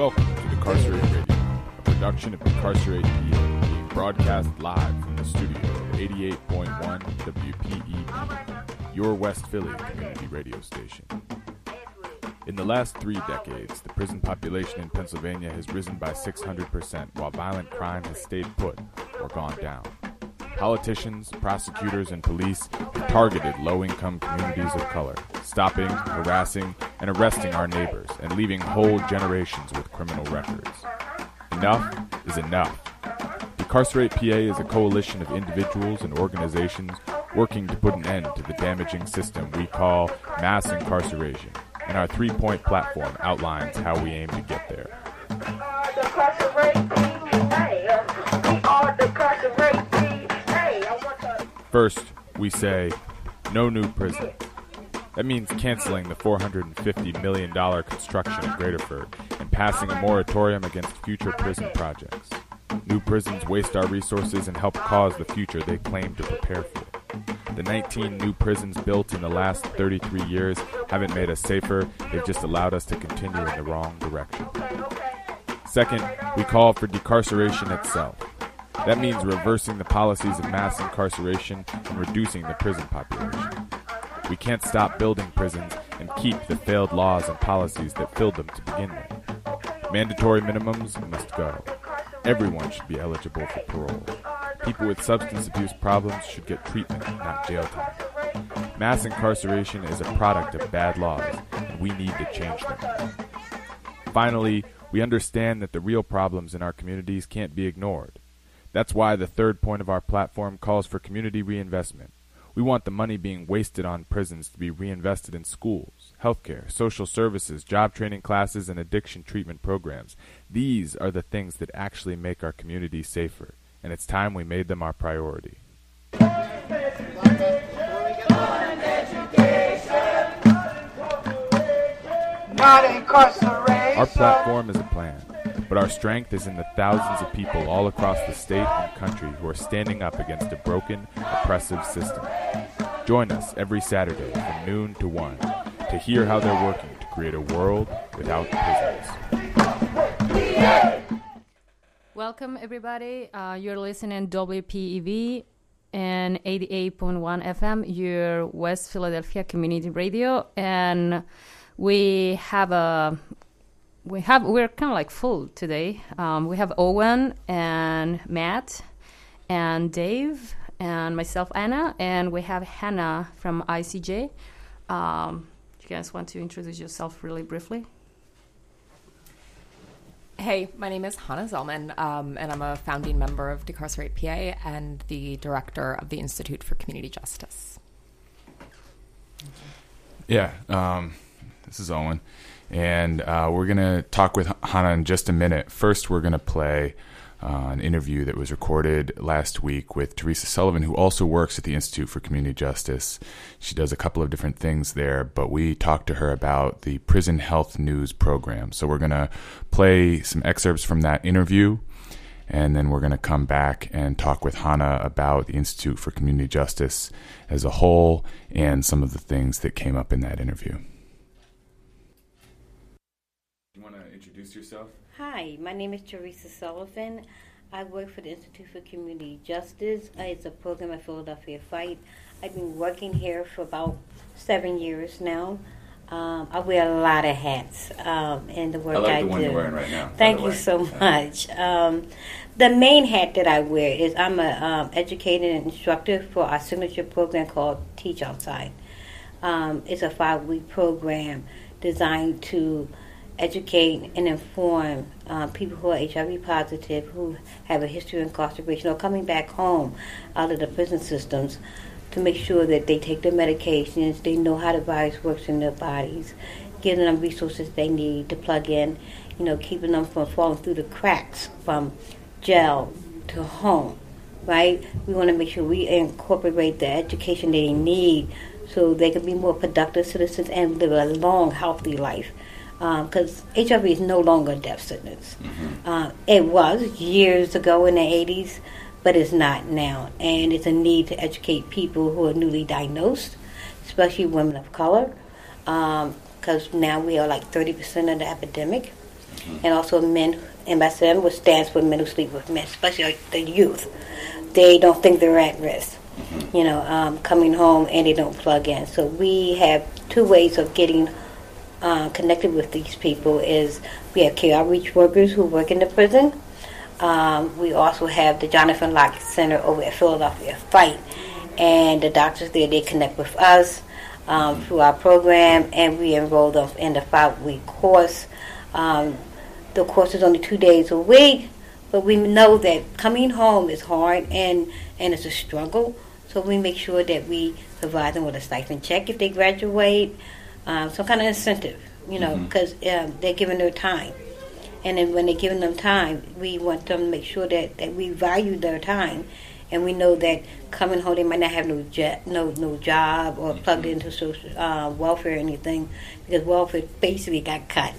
Welcome to Decarcerate Radio, a production of Decarcerate PA, being broadcast live from the studio at 88.1 WPEB, your West Philly community radio station. In the last three decades, the prison population in Pennsylvania has risen by 600%, while violent crime has stayed put or gone down. Politicians, prosecutors, and police have targeted low income communities of color, stopping, harassing, and arresting our neighbors and leaving whole generations with criminal records. Enough is enough. Decarcerate PA is a coalition of individuals and organizations working to put an end to the damaging system we call mass incarceration, and our three point platform outlines how we aim to get there. First, we say no new prison. That means canceling the $450 million construction in Graterford and passing a moratorium against future prison projects. New prisons waste our resources and help cause the future they claim to prepare for. The 19 new prisons built in the last 33 years haven't made us safer, they've just allowed us to continue in the wrong direction. Second, we call for decarceration itself. That means reversing the policies of mass incarceration and reducing the prison population. We can't stop building prisons and keep the failed laws and policies that filled them to begin with. Mandatory minimums must go. Everyone should be eligible for parole. People with substance abuse problems should get treatment, not jail time. Mass incarceration is a product of bad laws, and we need to change them. Finally, we understand that the real problems in our communities can't be ignored. That's why the third point of our platform calls for community reinvestment. We want the money being wasted on prisons to be reinvested in schools, healthcare, social services, job training classes, and addiction treatment programs. These are the things that actually make our community safer, and it's time we made them our priority. Our platform is a plan. But our strength is in the thousands of people all across the state and country who are standing up against a broken, oppressive system. Join us every Saturday from noon to 1 to hear how they're working to create a world without prisons. Welcome, everybody. Uh, you're listening WPEB and 88.1 FM, your West Philadelphia Community Radio. And we have a we have we're kind of like full today. Um, we have Owen and Matt and Dave and myself Anna, and we have Hannah from ICJ. Um, you guys want to introduce yourself really briefly? Hey, my name is Hannah Zellman, um, and I'm a founding member of Decarcerate PA and the director of the Institute for Community Justice. Yeah, um, this is Owen and uh, we're going to talk with Hannah in just a minute. First, we're going to play uh, an interview that was recorded last week with Theresa Sullivan, who also works at the Institute for Community Justice. She does a couple of different things there, but we talked to her about the Prison Health News program. So we're going to play some excerpts from that interview. And then we're going to come back and talk with Hannah about the Institute for Community Justice as a whole and some of the things that came up in that interview. introduce yourself? Hi, my name is Theresa Sullivan. I work for the Institute for Community Justice. It's a program at Philadelphia Fight. I've been working here for about seven years now. Um, I wear a lot of hats um, in the work I, like I the one do. You're wearing right now, Thank you so much. Um, the main hat that I wear is I'm an um, educator and instructor for our signature program called Teach Outside. Um, it's a five week program designed to educate and inform uh, people who are HIV positive, who have a history of incarceration or coming back home out of the prison systems to make sure that they take their medications, they know how the virus works in their bodies, giving them resources they need to plug in, you know, keeping them from falling through the cracks from jail to home, right? We want to make sure we incorporate the education they need so they can be more productive citizens and live a long, healthy life because um, HIV is no longer a death sentence. Mm-hmm. Uh, it was years ago in the 80s, but it's not now. And it's a need to educate people who are newly diagnosed, especially women of color, because um, now we are like 30% of the epidemic. and also men. MSM, which stands for Men Who Sleep with Men, especially the youth. They don't think they're at risk, you know, um, coming home and they don't plug in. So we have two ways of getting uh, connected with these people. Is we have care outreach workers who work in the prison. Um, we also have the Jonathan Lax Center over at Philadelphia Fight, and the doctors there they connect with us um, through our program, and we enroll them in the five-week course. Um, the course is only two days a week, but we know that coming home is hard and and it's a struggle. So we make sure that we provide them with a stipend check if they graduate, um, some kind of incentive, you know, because um, they're giving their time. And then when they're giving them time, we want them to make sure that, that we value their time. And we know that coming home, they might not have no jet, no no job or plugged into social uh, welfare or anything, because welfare basically got cut,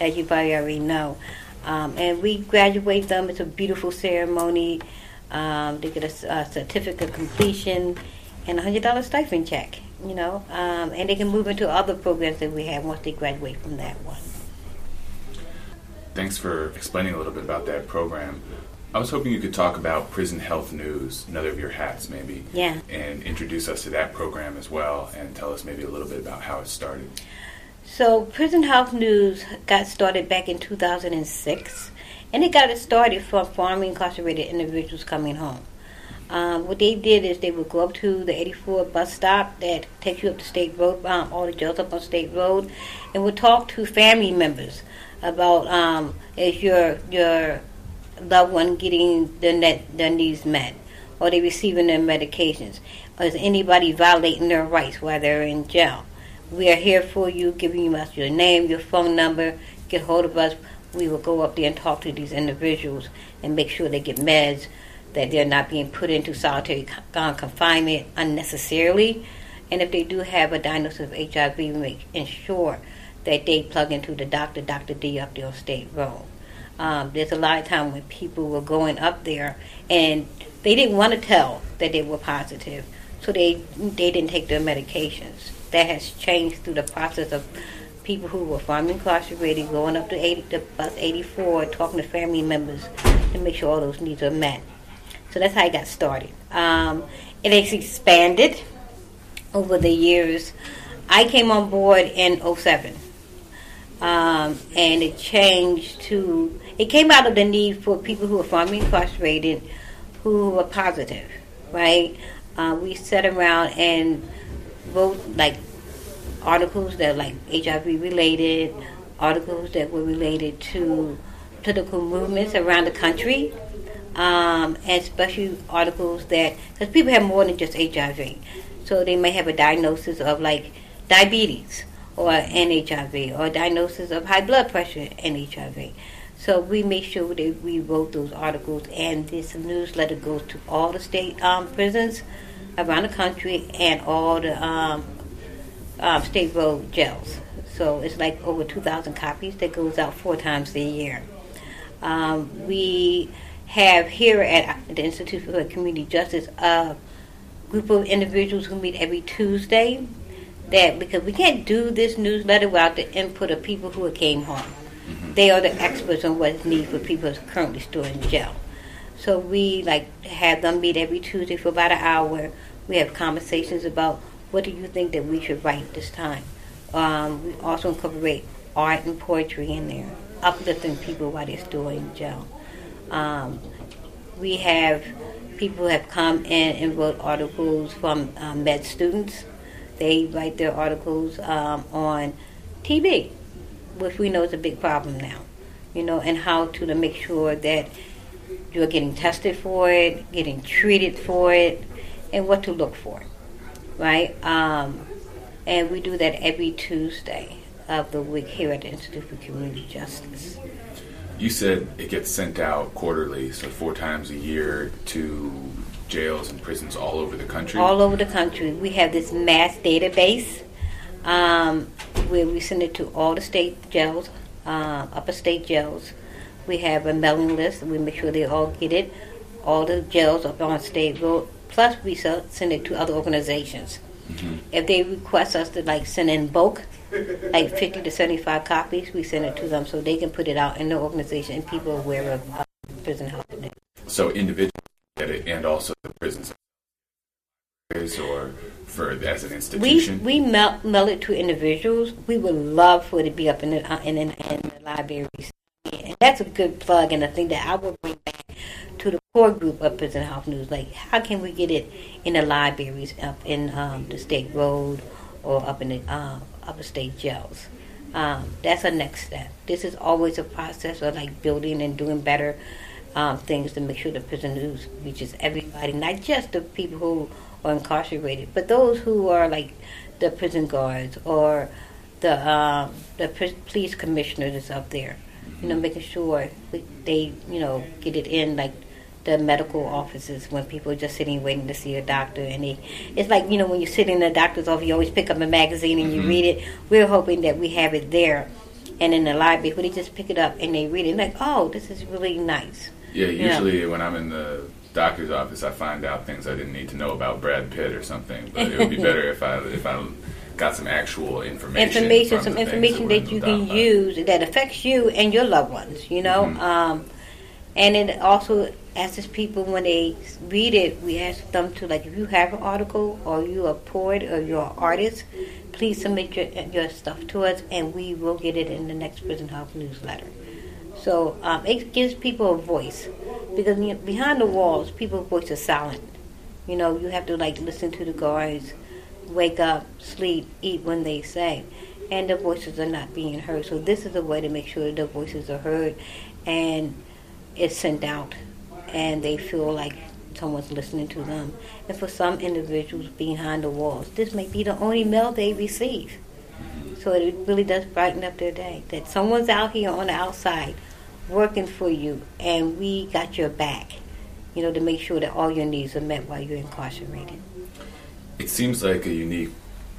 as you probably already know. Um, and we graduate them. It's a beautiful ceremony. Um, they get a certificate of completion and a hundred dollar stipend check. You know, um, and they can move into other programs that we have once they graduate from that one. Thanks for explaining a little bit about that program. I was hoping you could talk about Prison Health News, another of your hats, maybe. Yeah. And introduce us to that program as well, and tell us maybe a little bit about how it started. So, Prison Health News got started back in 2006, and it got it started from formerly incarcerated individuals coming home. Um, what they did is they would go up to the 84 bus stop that takes you up to State Road, um, all the jails up on State Road, and would talk to family members about um, is your your loved one getting their, net, their needs met, or they receiving their medications, or is anybody violating their rights while they're in jail? We are here for you, giving you us your name, your phone number. Get hold of us. We will go up there and talk to these individuals and make sure they get meds, that they're not being put into solitary co- uh, confinement unnecessarily. And if they do have a diagnosis of HIV, we make ensure that they plug into the doctor, Dr. D, up there on State Road. Um, there's a lot of time when people were going up there and they didn't want to tell that they were positive, so they they didn't take their medications. That has changed through the process of people who were formerly incarcerated going up to 80, to bus 84, talking to family members to make sure all those needs are met. That's how I got started. Um, it has expanded over the years. I came on board in 07 um, and it changed to it came out of the need for people who were formerly incarcerated who were positive right uh, we sat around and wrote like articles that were like hiv related articles that were related to political movements around the country um, and especially articles that because people have more than just hiv so they may have a diagnosis of like diabetes or NHIV or diagnosis of high blood pressure and HIV. So we make sure that we wrote those articles, and this newsletter goes to all the state um, prisons around the country and all the um, um, state road jails. So it's like over 2,000 copies that goes out four times a year. Um, we have here at the Institute for Community Justice a group of individuals who meet every Tuesday that because we can't do this newsletter without the input of people who came home. They are the experts on what is needed for people who are currently still in jail. So we like have them meet every Tuesday for about an hour. We have conversations about what do you think that we should write this time. Um, we also incorporate art and poetry in there, uplifting people while they're still in jail. Um, we have people have come in and wrote articles from um, med students they write their articles um, on TB, which we know is a big problem now, you know, and how to, to make sure that you're getting tested for it, getting treated for it, and what to look for, right? Um, and we do that every Tuesday of the week here at the Institute for Community Justice. You said it gets sent out quarterly, so four times a year to jails and prisons all over the country. all over the country. We have this mass database um, where we send it to all the state jails, uh, upper state jails. We have a mailing list. We make sure they all get it. All the jails up on state road. Plus, we send it to other organizations If they request us to like send in bulk, like 50 to 75 copies, we send it to them so they can put it out in their organization and people are aware of uh, prison health. News. So individuals get it, and also the prisons, or for as an institution. we we mail, mail it to individuals. We would love for it to be up in the uh, in, in, in the libraries, and that's a good plug and a thing that I will bring back to the core group of Prison Health News. Like, how can we get it in the libraries up in um, the state road or up in the um, upper state jails? Um, that's a next step. This is always a process of like building and doing better um, things to make sure the prison news reaches everybody, not just the people who are incarcerated, but those who are like the prison guards or the um, the police commissioner that's up there. You know, making sure they you know get it in like the medical offices when people are just sitting waiting to see a doctor and they it's like you know when you sit in the doctor's office you always pick up a magazine and you read it we're hoping that we have it there and in the library where they just pick it up and they read it like oh this is really nice yeah, usually when I'm in the doctor's office, I find out things I didn't need to know about Brad Pitt or something. But it would be better if I if I got some actual information. information, some information were that you can use that affects you and your loved ones. You know, Mhm. um, and it also asks people when they read it, we ask them to like, if you have an article or you're a poet or you're an artist, please submit your your stuff to us, and we will get it in the next Prison Health newsletter. So um, it gives people a voice because you know, behind the walls, people's voices are silent. You know, you have to like listen to the guards, wake up, sleep, eat when they say, and their voices are not being heard. So this is a way to make sure their voices are heard, and it's sent out, and they feel like someone's listening to them. And for some individuals behind the walls, this may be the only mail they receive. So it really does brighten up their day. That someone's out here on the outside working for you, and we got your back. You know, to make sure that all your needs are met while you're incarcerated. It seems like a unique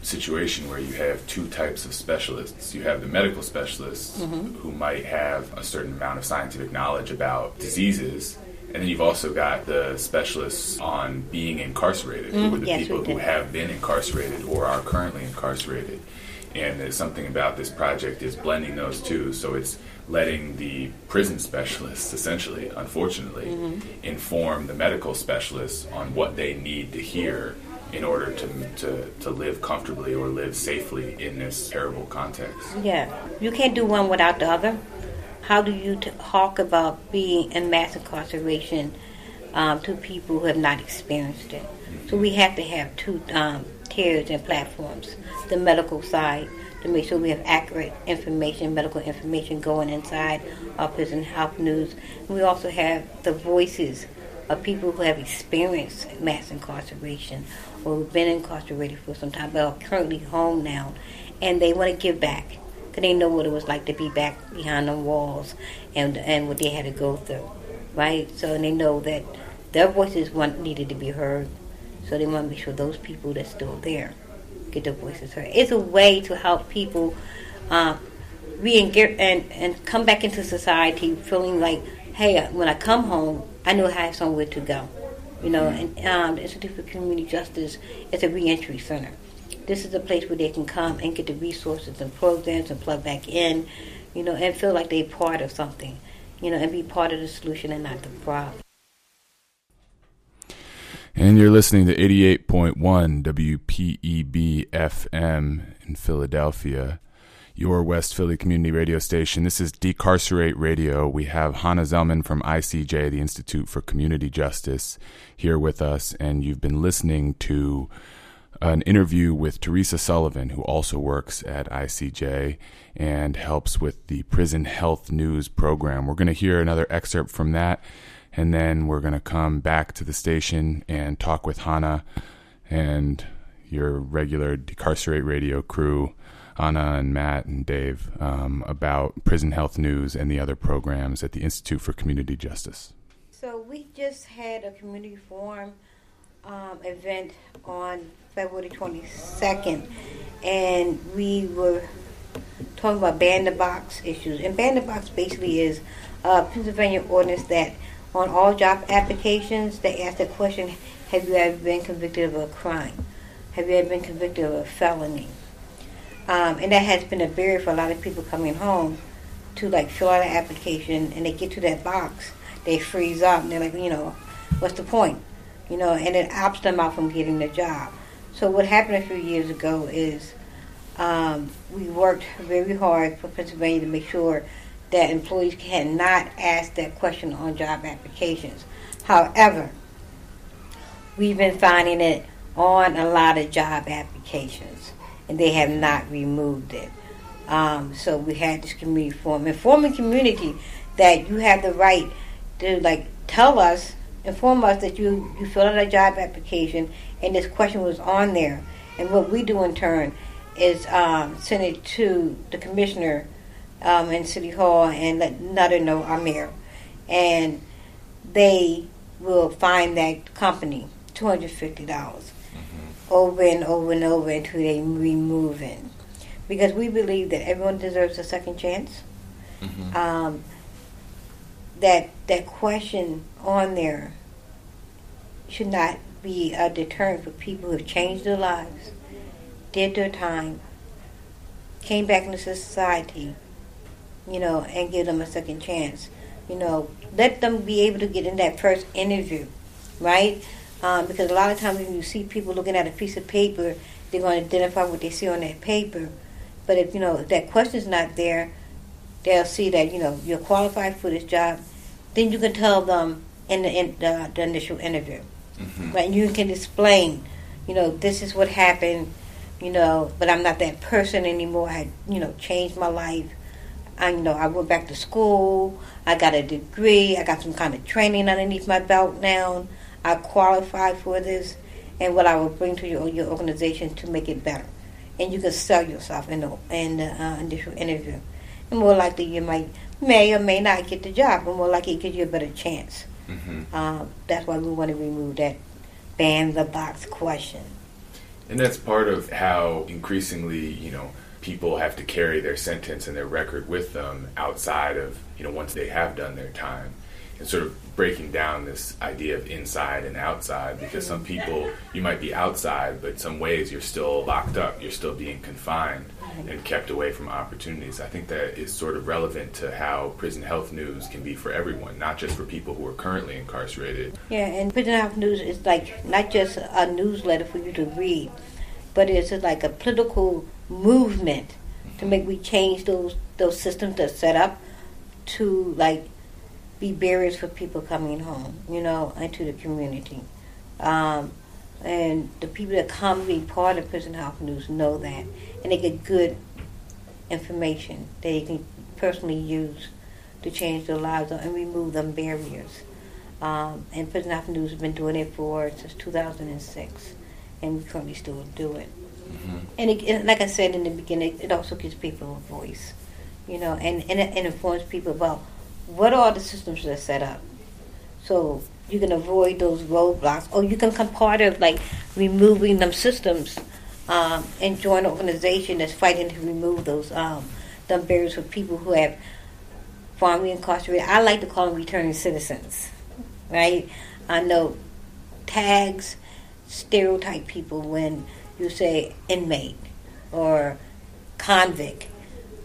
situation where you have two types of specialists. You have the medical specialists Mm-hmm. who might have a certain amount of scientific knowledge about diseases. And then you've also got the specialists on being incarcerated, who are the yes, people who have been incarcerated or are currently incarcerated. And there's something about this project is blending those two. So it's letting the prison specialists, essentially, unfortunately, Mm-hmm. inform the medical specialists on what they need to hear in order to, to, to live comfortably or live safely in this terrible context. Yeah, you can't do one without the other. How do you talk about being in mass incarceration um, to people who have not experienced it? So we have to have two um, tiers and platforms: the medical side to make sure we have accurate information, medical information going inside our prison health news. We also have the voices of people who have experienced mass incarceration or who've been incarcerated for some time but are currently home now and they want to give back they know what it was like to be back behind the walls and and what they had to go through right? So they know that their voices want needed to be heard. So they want to make sure those people that's still there get their voices heard. It's a way to help people um, re-engage and, and come back into society feeling like hey when i come home i know i have somewhere to go you know? And um, the institute for community justice is a reentry center this is a place where they can come and get the resources and programs and plug back in you know and feel like they're part of something you know and be part of the solution and not the problem And you're listening to 88.1 WPEB FM in Philadelphia, your West Philly community radio station. This is Decarcerate Radio. We have Hannah Zellman from ICJ, the Institute for Community Justice, here with us. And you've been listening to an interview with Theresa Sullivan, who also works at ICJ and helps with the Prison Health News program. We're going to hear another excerpt from that, and then we're going to come back to the station and talk with Hannah and your regular Decarcerate Radio crew, Anna and Matt and Dave, um, about Prison Health News and the other programs at the Institute for Community Justice. So we just had a community forum um, event on February 22nd, and we were talking about ban the box issues. And ban the box basically is a Pennsylvania ordinance that on all job applications they ask the question, "Have you ever been convicted of a crime?" have you ever been convicted of a felony? Um, and that has been a barrier for a lot of people coming home to like fill out an application and they get to that box, they freeze up and they're like, you know, what's the point? You know, and it opts them out from getting the job. So what happened a few years ago is um, we worked very hard for Pennsylvania to make sure that employees cannot ask that question on job applications. However, we've been finding it on a lot of job applications, and they have not removed it. Um, so we had this community forum, informing community that you have the right to like tell us, inform us that you you filled out a job application and this question was on there. And what we do in turn is um, send it to the commissioner um, in City Hall and let another know our mayor, and they will find that company two hundred fifty dollars. Over and over and over until they remove it, because we believe that everyone deserves a second chance. Um, that that question on there should not be a deterrent for people who have changed their lives, did their time, came back into society, you know, and give them a second chance. You know, let them be able to get in that first interview, right? Um, because a lot of times when you see people looking at a piece of paper, they're going to identify what they see on that paper. But if you know if that question's not there, they'll see that you know you're qualified for this job. Then you can tell them in the, in the, the initial interview, right? And you can explain, you know, this is what happened, you know, but I'm not that person anymore. I, you know, changed my life. I, you know, I went back to school. I got a degree. I got some kind of training underneath my belt now. I qualify for this, and what I will bring to your your organization to make it better. And you can sell yourself in the in the uh, initial interview. And more likely, you might may or may not get the job, but more likely, it gives you a better chance. Mm-hmm. Um, that's why we want to remove that ban the box question. And that's part of how increasingly, you know, people have to carry their sentence and their record with them outside of, you know, once they have done their time. And sort of breaking down this idea of inside and outside because some people, you might be outside, but some ways you're still locked up, you're still being confined and kept away from opportunities. I think that is sort of relevant to how prison health news can be for everyone, not just for people who are currently incarcerated. Yeah, and Prison Health News is like not just a newsletter for you to read, but it's like a political movement to make we change those those systems that set up to like be barriers for people coming home, you know, into the community. Um, and the people that come be part of Prison Health News know that, and they get good information that they can personally use to change their lives and remove them barriers. Um, and Prison Health News has been doing it for since 2006, and we currently still do it. And, it, and like I said in the beginning, it also gives people a voice, you know, and, and it, it informs people about what are the systems that are set up. So you can avoid those roadblocks, or you can become part of like removing them systems um, and join an organization that's fighting to remove those um, them barriers for people who have formerly incarcerated. I like to call them returning citizens, right? I know tags stereotype people when you say inmate or convict.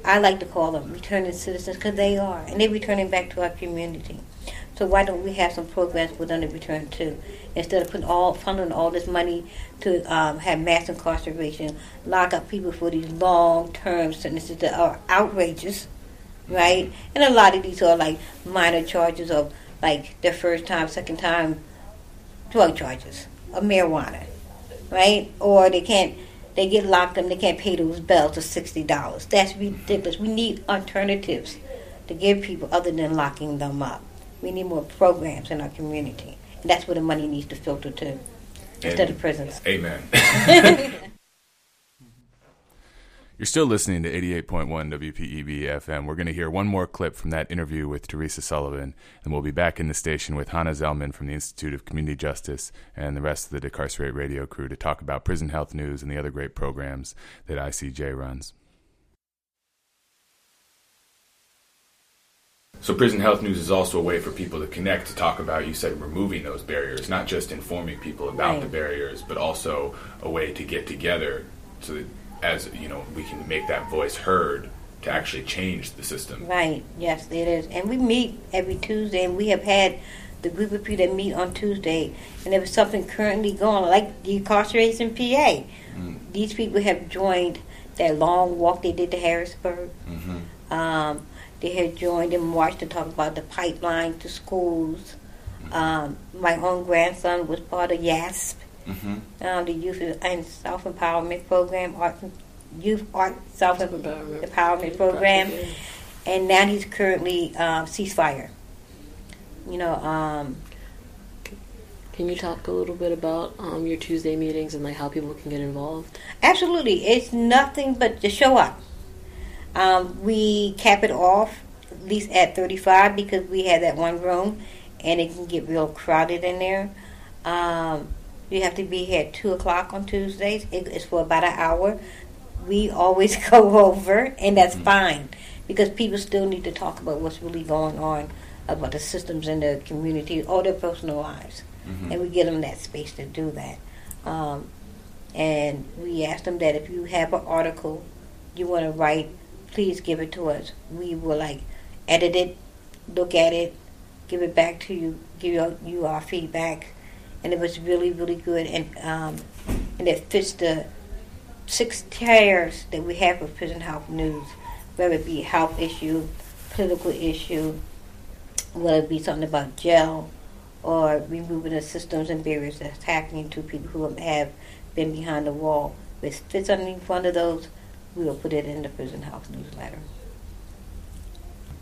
I like to call them returning citizens because they are, and they're returning back to our community. So why don't we have some programs for them to return to, instead of putting all funding all this money to um, have mass incarceration, lock up people for these long-term sentences that are outrageous, right? And a lot of these are like minor charges of like their first time, second time drug charges of marijuana, right? Or they can't, they get locked up, they can't pay those bells of sixty dollars. That's ridiculous. We need alternatives to give people other than locking them up. We need more programs in our community, and that's where the money needs to filter to, instead of prisons. Amen. You're still listening to 88.1 WPEB FM. We're going to hear one more clip from that interview with Theresa Sullivan, and we'll be back in the station with Hannah Zellman from the Institute of Community Justice and the rest of the Decarcerate Radio crew to talk about prison health news and the other great programs that ICJ runs. So, Prison Health News is also a way for people to connect, to talk about, you said, removing those barriers, not just informing people about Right. the barriers, but also a way to get together so that, as you know, we can make that voice heard to actually change the system. Right, yes, it is. And we meet every Tuesday, and we have had the group of people that meet on Tuesday, and there was something currently going on, like Decarcerate PA. Mm. These people have joined that long walk they did to Harrisburg. hmm Um, they had joined in March to talk about the pipeline to schools. Um, my own grandson was part of YASP, hmm um, the Youth and Self Empowerment Program, Art, Youth Art Self Empowerment. Empowerment Program, and now he's currently um, ceasefire. You know, um, Can you talk a little bit about um, your Tuesday meetings and like how people can get involved? absolutely, it's nothing but to show up. Um, we cap it off at least at 35 because we have that one room, and it can get real crowded in there. Um, you have to be here at two o'clock on Tuesdays. It, it's for about an hour. We always go over, and that's fine because people still need to talk about what's really going on about the systems in the community or their personal lives, hmm and we give them that space to do that. Um, and we ask them that if you have an article you want to write, please give it to us. We will like edit it, look at it, give it back to you, give you, our feedback, and it was really really good and um, and it fits the six tiers that we have for prison health news, whether it be health issue, political issue, whether it be something about jail or removing the systems and barriers that's happening to people who have been behind the wall. It fits underneath one of those, we will put it in the prison health newsletter.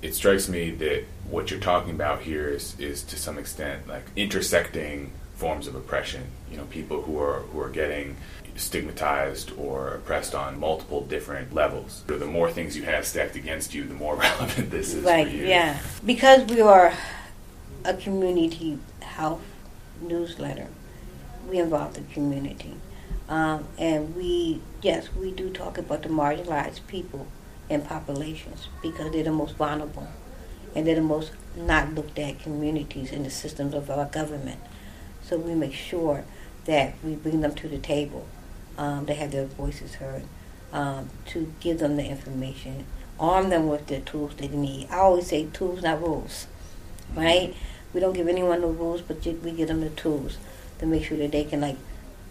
it strikes me that what you're talking about here is, is to some extent like intersecting forms of oppression. You know, people who are who are getting stigmatized or oppressed on multiple different levels. So the more things you have stacked against you, the more relevant this is Right, yeah. Because we are a community health newsletter, we involve the community. Um, and we, yes, we do talk about the marginalized people and populations because they're the most vulnerable and they're the most not looked at communities in the systems of our government. So we make sure that we bring them to the table um, to have their voices heard, um, to give them the information, arm them with the tools they need. I always say tools, not rules, right? We don't give anyone the rules, but we give them the tools to make sure that they can like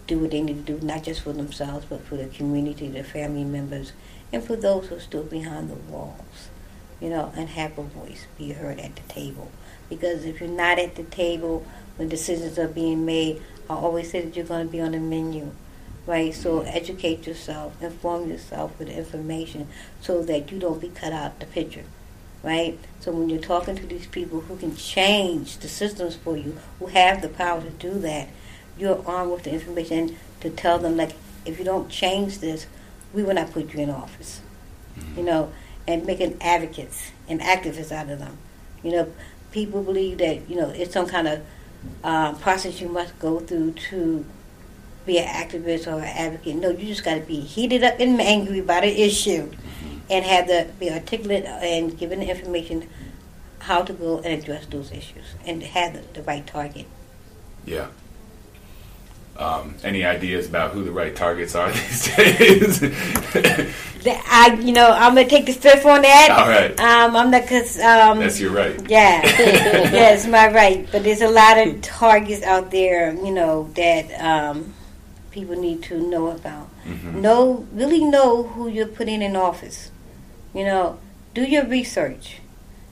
do what they need to do, not just for themselves, but for the community, their family members, and for those who are still behind the walls, you know, and have a voice, be heard at the table. Because if you're not at the table when decisions are being made, I always say that you're going to be on the menu, right? So mm-hmm. educate yourself, inform yourself with information so that you don't be cut out the picture, right? So when you're talking to these people who can change the systems for you, who have the power to do that, you're armed with the information to tell them, like, if you don't change this, we will not put you in office, you know, and making advocates and activists out of them. You know, people believe that, you know, it's some kind of um, process you must go through to be an activist or an advocate. No, you just got to be heated up and angry about an issue, and have the be articulate and given the information how to go and address those issues, and have the, the right target. Yeah. Um, any ideas about who the right targets are these days? I, you know, I'm gonna take the fifth on that. All right. Um, I'm not cause um, That's your right. Yeah, yes, my right. But there's a lot of targets out there, you know, that um, people need to know about. Mhm. Know, really know who you're putting in office. You know, do your research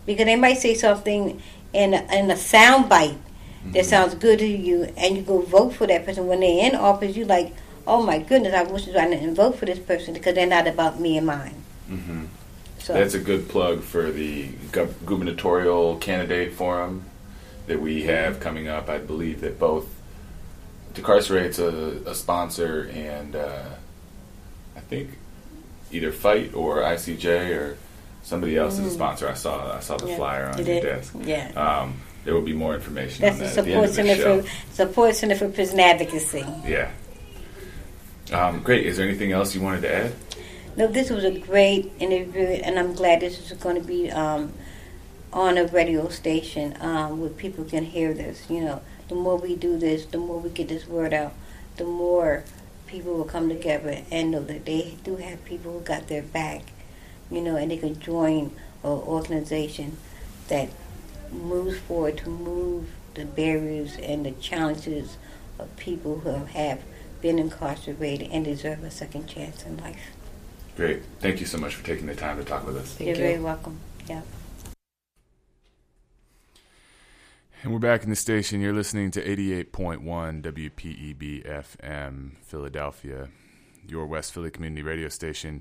because they might say something in a, in a sound bite that Mhm. sounds good to you, and you go vote for that person. When they're in office, you're like, oh my goodness, I wish I didn't vote for this person because they're not about me and mine. hmm So That's a good plug for the gubernatorial candidate forum that we have coming up. I believe that both Decarcerate's a, a sponsor, and uh, I think either Fight or ICJ or somebody else is a sponsor. I saw I saw the Mm. Yeah, flyer on you your did. desk. yeah. Um, there will be more information That's on the that support center for support center for prison advocacy. Yeah. Um, great. Is there anything else you wanted to add? No, this was a great interview, and I'm glad this is going to be um, on a radio station um, where people can hear this. You know, the more we do this, the more we get this word out, the more people will come together and know that they do have people who got their back. You know, and they can join an organization that moves forward to move the barriers and the challenges of people who have been incarcerated and deserve a second chance in life. Great. Thank you so much for taking the time to talk with us. Thank You're very welcome. Yeah. And we're back in the station. You're listening to 88.1 WPEB FM Philadelphia, your West Philly community radio station.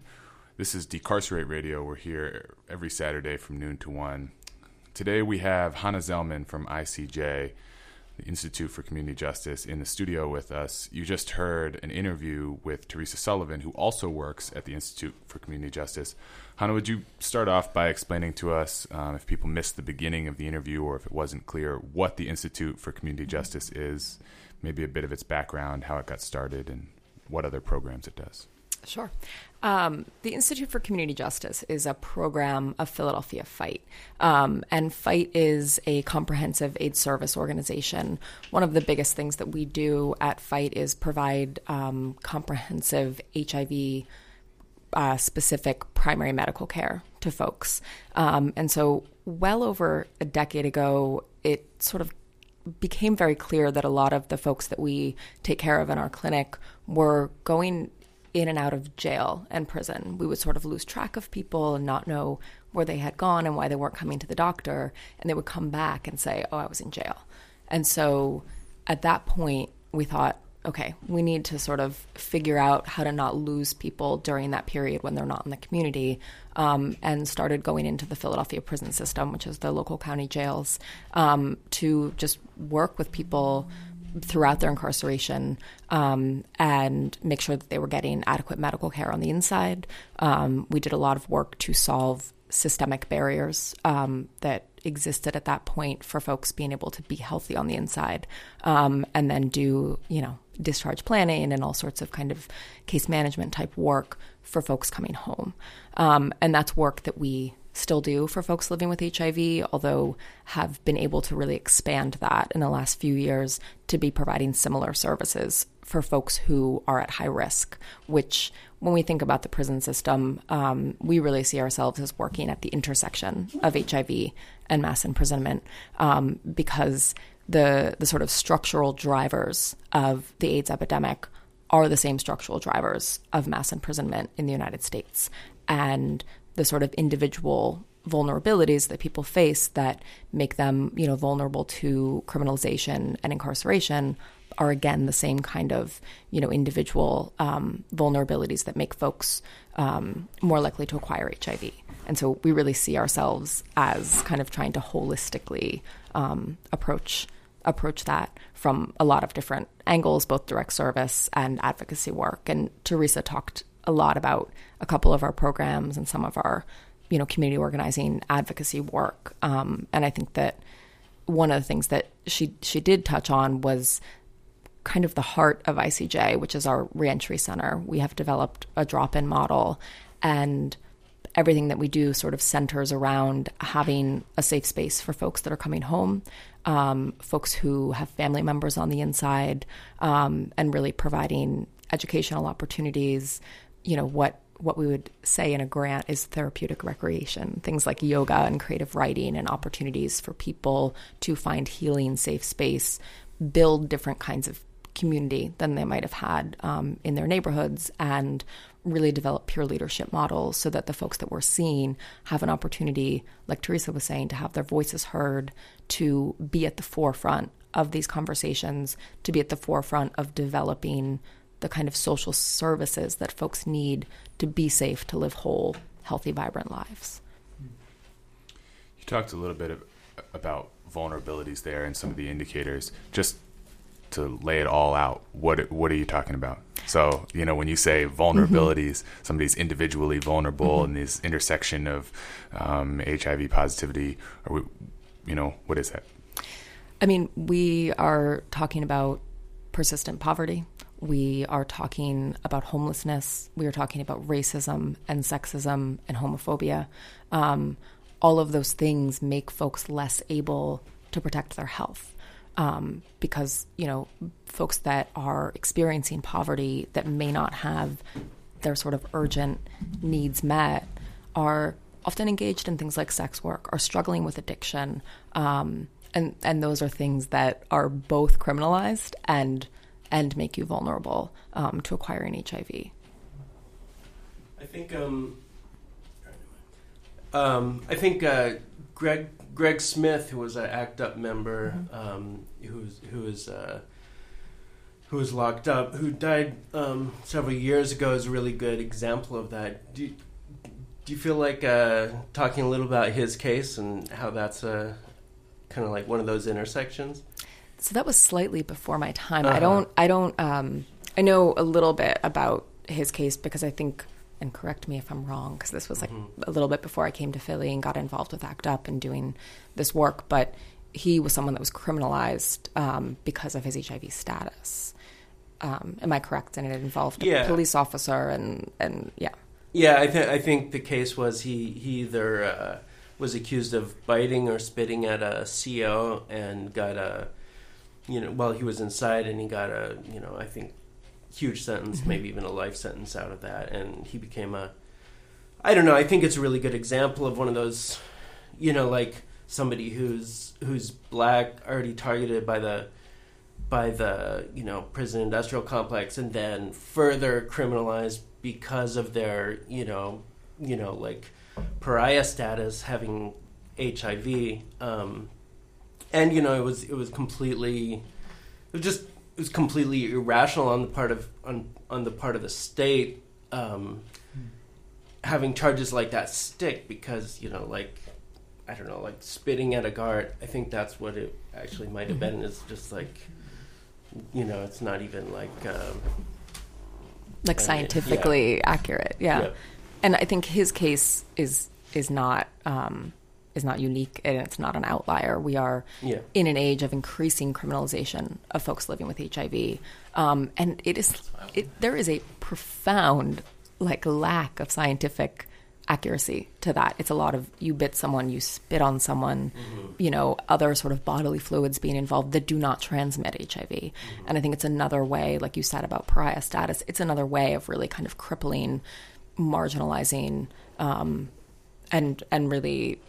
This is Decarcerate Radio. We're here every Saturday from noon to 1. Today we have Hannah Zellman from ICJ, the Institute for Community Justice, in the studio with us. You just heard an interview with Theresa Sullivan, who also works at the Institute for Community Justice. Hannah, would you start off by explaining to us, um, if people missed the beginning of the interview or if it wasn't clear, what the Institute for Community Justice is, maybe a bit of its background, how it got started, and what other programs it does? Sure. Um, the Institute for Community Justice is a program of Philadelphia Fight. Um, and Fight is a comprehensive aid service organization. One of the biggest things that we do at Fight is provide um, comprehensive HIV uh, specific primary medical care to folks. Um, and so, well over a decade ago, it sort of became very clear that a lot of the folks that we take care of in our clinic were going in and out of jail and prison. We would sort of lose track of people and not know where they had gone and why they weren't coming to the doctor. And they would come back and say, Oh, I was in jail. And so at that point, we thought, okay, we need to sort of figure out how to not lose people during that period when they're not in the community, um, and started going into the Philadelphia prison system, which is the local county jails, um, to just work with people throughout their incarceration um, and make sure that they were getting adequate medical care on the inside. Um, we did a lot of work to solve systemic barriers um, that existed at that point for folks being able to be healthy on the inside um, and then do, you know, discharge planning and all sorts of kind of case management type work for folks coming home. Um, and that's work that we still do for folks living with HIV, although have been able to really expand that in the last few years to be providing similar services for folks who are at high risk, which when we think about the prison system, um, we really see ourselves as working at the intersection of HIV and mass imprisonment um, because the the sort of structural drivers of the AIDS epidemic are the same structural drivers of mass imprisonment in the United States, and the sort of individual vulnerabilities that people face that make them, you know, vulnerable to criminalization and incarceration are again the same kind of, you know, individual um, vulnerabilities that make folks um, more likely to acquire HIV. And so we really see ourselves as kind of trying to holistically um, approach approach that from a lot of different angles, both direct service and advocacy work. And Theresa talked a lot about a couple of our programs and some of our, you know, community organizing advocacy work. Um, and I think that one of the things that she she did touch on was kind of the heart of ICJ, which is our reentry center. We have developed a drop-in model, and everything that we do sort of centers around having a safe space for folks that are coming home, um, folks who have family members on the inside, um, and really providing educational opportunities. You know what what we would say in a grant is therapeutic recreation, things like yoga and creative writing, and opportunities for people to find healing, safe space, build different kinds of community than they might have had um, in their neighborhoods, and really develop peer leadership models so that the folks that we're seeing have an opportunity, like Theresa was saying, to have their voices heard, to be at the forefront of these conversations, to be at the forefront of developing the kind of social services that folks need to be safe, to live whole, healthy, vibrant lives. You talked a little bit of, about vulnerabilities there and some of the indicators. Just to lay it all out, what what are you talking about? So you know when you say vulnerabilities, mm-hmm. somebody's individually vulnerable mm-hmm. in this intersection of um, HIV positivity, or we, you know what is that? I mean, we are talking about persistent poverty. We are talking about homelessness. We are talking about racism and sexism and homophobia. Um, all of those things make folks less able to protect their health. Um, because you know folks that are experiencing poverty that may not have their sort of urgent needs met are often engaged in things like sex work, are struggling with addiction, um, and and those are things that are both criminalized and and make you vulnerable um, to acquiring HIV. I think um, um, I think uh, Greg Greg Smith, who was an ACT UP member, um, who's who is uh, who was locked up, who died um, several years ago, is a really good example of that. Do you, do you feel like uh, talking a little about his case and how that's a kind of like one of those intersections? So that was slightly before my time. I Uh-huh. don't. I don't. Um, I know a little bit about his case because I think, and correct me if I'm wrong, because this was like a little bit before I came to Philly and got involved with ACT UP and doing this work. But he was someone that was criminalized um, because of his HIV status. Um, am I correct? And it involved a police officer and and yeah. Yeah, I think I think the case was he he either uh, was accused of biting or spitting at a CO and got a you know while he was inside and he got a you know I think huge sentence, maybe even a life sentence out of that, and he became a I don't know. I think it's a really good example of one of those you know like somebody who's who's black already targeted by the by the you know prison industrial complex and then further criminalized because of their you know you know like pariah status having HIV um, and you know it was it was completely it was just it was completely irrational on the part of on on the part of the state um, having charges like that stick because you know like I don't know like spitting at a guard I think that's what it actually might have been is just like you know it's not even like um, like scientifically accurate. Yeah. Yeah. and I think his case is is not um, is not unique and it's not an outlier. We are Yeah. in an age of increasing criminalization of folks living with HIV, um, and it is it, there is a profound like lack of scientific accuracy to that. It's a lot of you bit someone, you spit on someone, you know, other sort of bodily fluids being involved that do not transmit HIV. And I think it's another way, like you said about pariah status, it's another way of really kind of crippling, marginalizing, um, and and really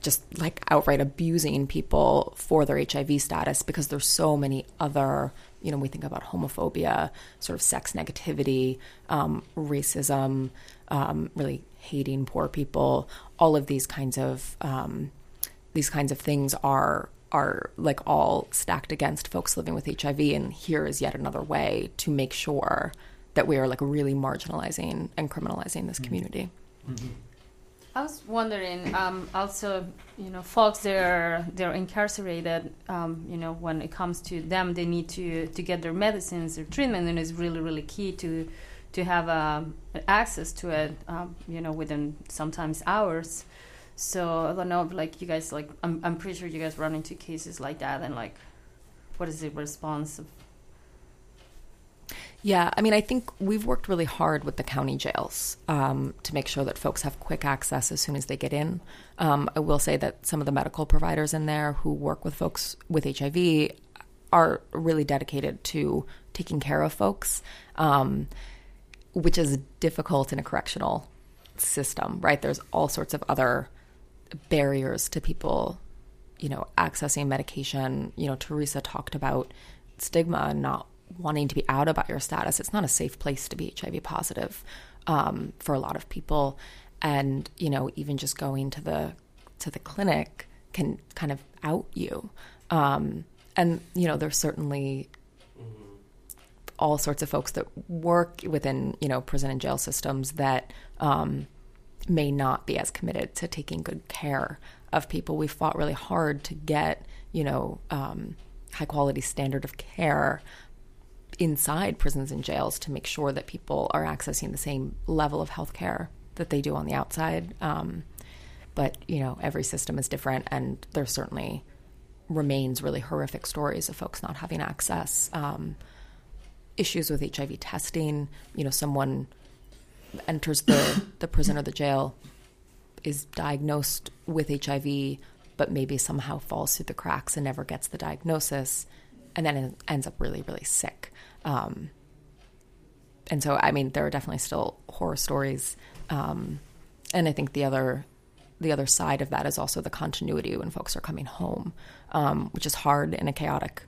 just like outright abusing people for their HIV status because there's so many other, you know, we think about homophobia, sort of sex negativity, um, racism, um, really hating poor people. All of these kinds of um, these kinds of things are are like all stacked against folks living with HIV, and here is yet another way to make sure that we are like really marginalizing and criminalizing this community. I was wondering, um, also, you know, folks they're they're incarcerated. Um, you know, when it comes to them, they need to to get their medicines, their treatment, and it's really really key to to have um, access to it. Um, you know, within sometimes hours. So I don't know, like you guys, like I'm I'm pretty sure you guys run into cases like that, and like, what is the response of Yeah, I mean, I think we've worked really hard with the county jails um, to make sure that folks have quick access as soon as they get in. Um, I will say that some of the medical providers in there who work with folks with HIV are really dedicated to taking care of folks, um, which is difficult in a correctional system, right? There's all sorts of other barriers to people, you know, accessing medication. You know, Theresa talked about stigma and not wanting to be out about your status. It's not a safe place to be HIV positive um, for a lot of people, and you know, even just going to the to the clinic can kind of out you. Um, and you know, there's certainly all sorts of folks that work within you know prison and jail systems that um, may not be as committed to taking good care of people. We fought really hard to get you know um, high quality standard of care inside prisons and jails to make sure that people are accessing the same level of health care that they do on the outside. Um, but you know every system is different, and there certainly remains really horrific stories of folks not having access. Um, issues with HIV testing. You know, someone enters the, the prison or the jail is diagnosed with HIV, but maybe somehow falls through the cracks and never gets the diagnosis, and then it ends up really, really sick. Um, and so, I mean, there are definitely still horror stories, um, and I think the other the other side of that is also the continuity when folks are coming home, um, which is hard in a chaotic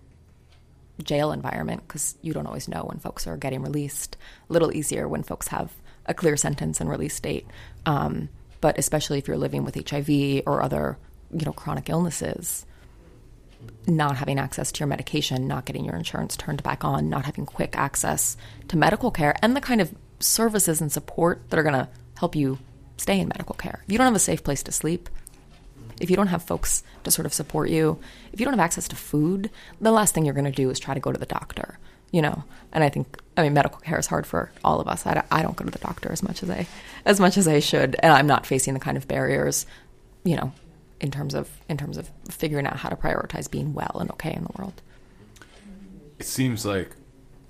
jail environment because you don't always know when folks are getting released. A little easier when folks have a clear sentence and release date. Um, but especially if you're living with HIV or other, you know, chronic illnesses, not having access to your medication, not getting your insurance turned back on, not having quick access to medical care and the kind of services and support that are going to help you stay in medical care. If you don't have a safe place to sleep, if you don't have folks to sort of support you, if you don't have access to food, the last thing you're going to do is try to go to the doctor, you know. And I think, I mean, medical care is hard for all of us. I, I don't go to the doctor as much as I, as much as I should, and I'm not facing the kind of barriers, you know, in terms of in terms of figuring out how to prioritize being well and okay in the world. It seems like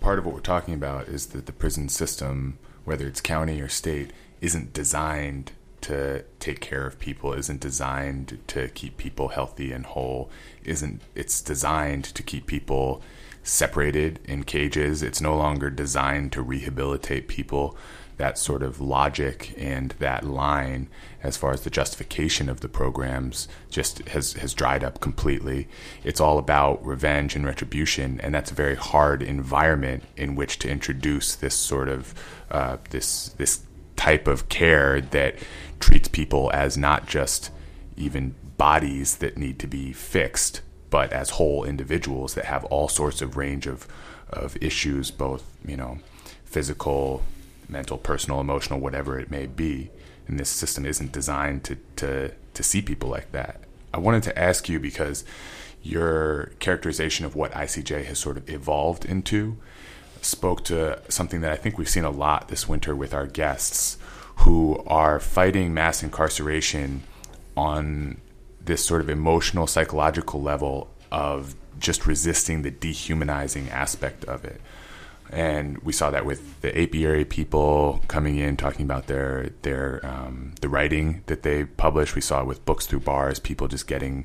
part of what we're talking about is that the prison system, whether it's county or state, isn't designed to take care of people isn't designed to keep people healthy and whole isn't it's designed to keep people separated in cages it's no longer designed to rehabilitate people that sort of logic and that line as far as the justification of the programs just has has dried up completely. It's all about revenge and retribution and that's a very hard environment in which to introduce this sort of uh, this this type of care that treats people as not just even bodies that need to be fixed, but as whole individuals that have all sorts of range of of issues, both you know, physical, mental, personal, emotional, whatever it may be. And this system isn't designed to to to see people like that. I wanted to ask you because your characterization of what ICJ has sort of evolved into spoke to something that I think we've seen a lot this winter with our guests who are fighting mass incarceration on this sort of emotional, psychological level of just resisting the dehumanizing aspect of it. And we saw that with the apiary people coming in, talking about their their um, the writing that they publish. We saw it with books through bars, people just getting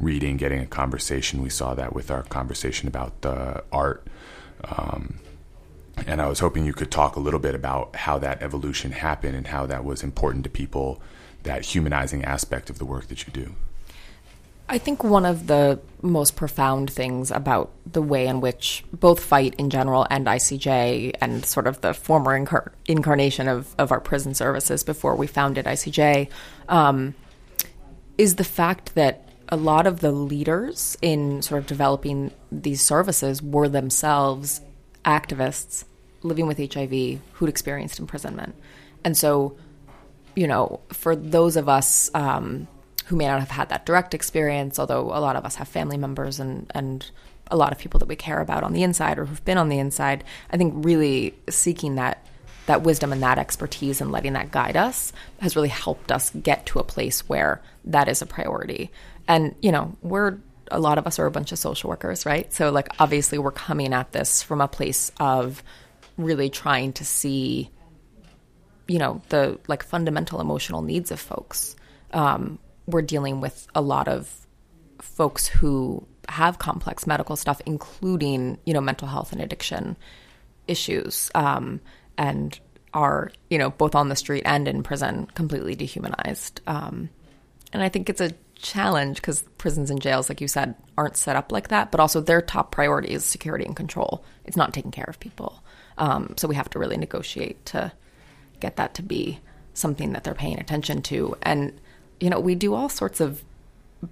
reading, getting a conversation. We saw that with our conversation about the art. Um, and I was hoping you could talk a little bit about how that evolution happened and how that was important to people, that humanizing aspect of the work that you do. I think one of the most profound things about the way in which both Fight in general and ICJ and sort of the former incar- incarnation of, of our prison services before we founded ICJ um, is the fact that a lot of the leaders in sort of developing these services were themselves activists living with HIV who'd experienced imprisonment. And so, you know, for those of us um, who may not have had that direct experience, although a lot of us have family members and, and a lot of people that we care about on the inside or who've been on the inside, I think really seeking that that wisdom and that expertise and letting that guide us has really helped us get to a place where that is a priority. And, you know, we're a lot of us are a bunch of social workers, right? So like obviously we're coming at this from a place of really trying to see you know the like fundamental emotional needs of folks um, we're dealing with a lot of folks who have complex medical stuff including you know mental health and addiction issues um, and are you know both on the street and in prison completely dehumanized. Um, and i think it's a challenge because prisons and jails like you said aren't set up like that but also their top priority is security and control. It's not taking care of people. Um, so we have to really negotiate to get that to be something that they're paying attention to. And, you know, we do all sorts of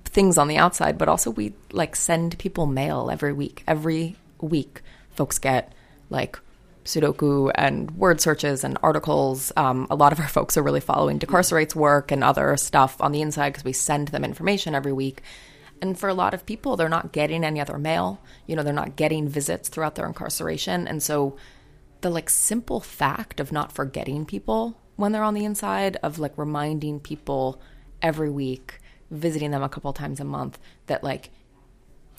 things on the outside, but also we like send people mail every week. Every week, folks get like Sudoku and word searches and articles. Um, a lot of our folks are really following Decarcerate's work and other stuff on the inside because we send them information every week. And for a lot of people, they're not getting any other mail. You know, they're not getting visits throughout their incarceration. And so the like simple fact of not forgetting people when they're on the inside, of like reminding people every week, visiting them a couple times a month that like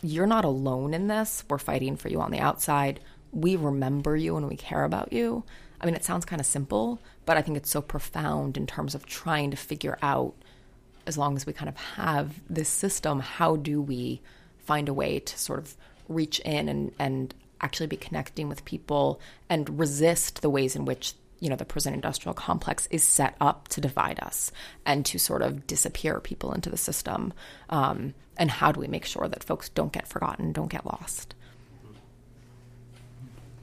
you're not alone in this. We're fighting for you on the outside. We remember you and we care about you. I mean, it sounds kind of simple, but I think it's so profound in terms of trying to figure out as long as we kind of have this system, how do we find a way to sort of reach in and, and actually be connecting with people and resist the ways in which you know the prison industrial complex is set up to divide us and to sort of disappear people into the system um, and how do we make sure that folks don't get forgotten don't get lost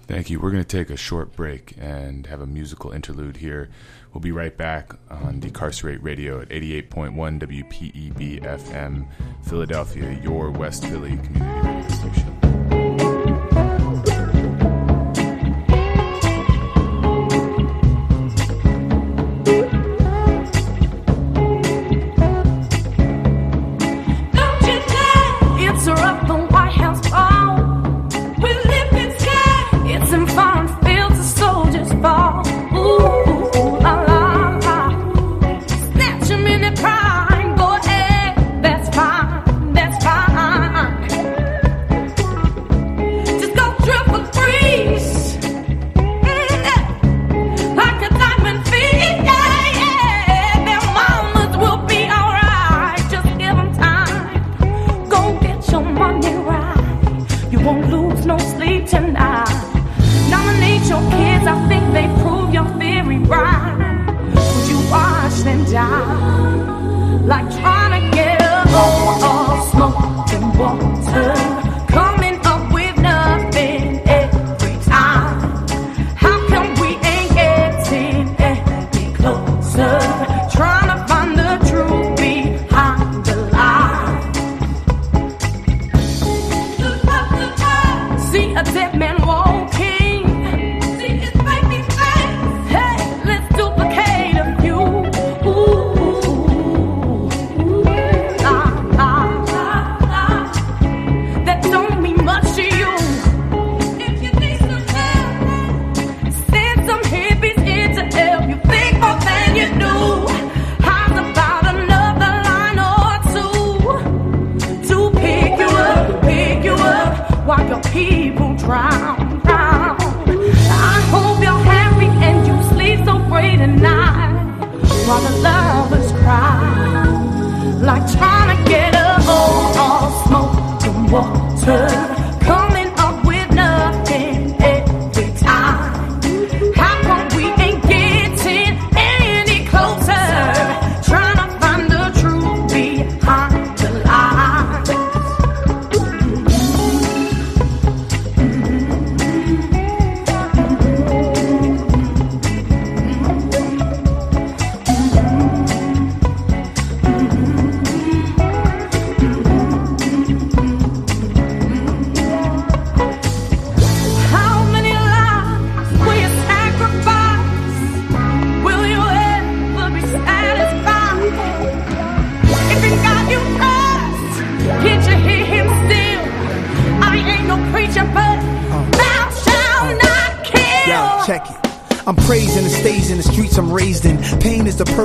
Thank you. We're going to take a short break and have a musical interlude here. We'll be right back on Decarcerate Radio at 88.1 WPEB FM, Philadelphia, your West Philly community radio station.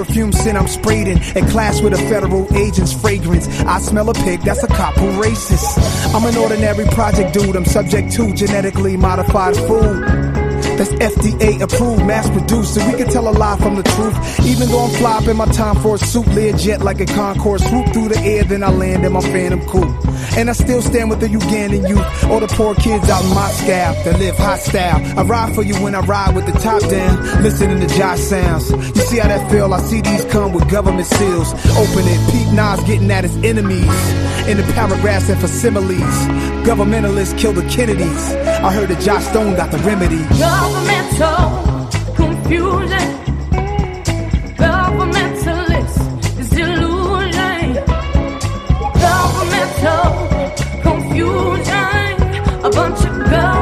Perfume scent I'm sprayed in. In class with a federal agent's fragrance. I smell a pig, that's a cop who racist. I'm an ordinary project dude. I'm subject to genetically modified food. FDA approved, mass produced, so we can tell a lie from the truth. Even though I'm in my time for a suit, jet like a Concorde, swoop through the air, then I land in my Phantom coupe. And I still stand with the Ugandan youth, or the poor kids out in Moscow that live hostile. I ride for you when I ride with the top down, listening to Josh sounds. You see how that feel? I see these come with government seals. Open it, Pete Nas getting at his enemies. In the paragraphs and facsimiles, governmentalists kill the Kennedys. I heard that Josh Stone got the remedy. A bunch of governmentalists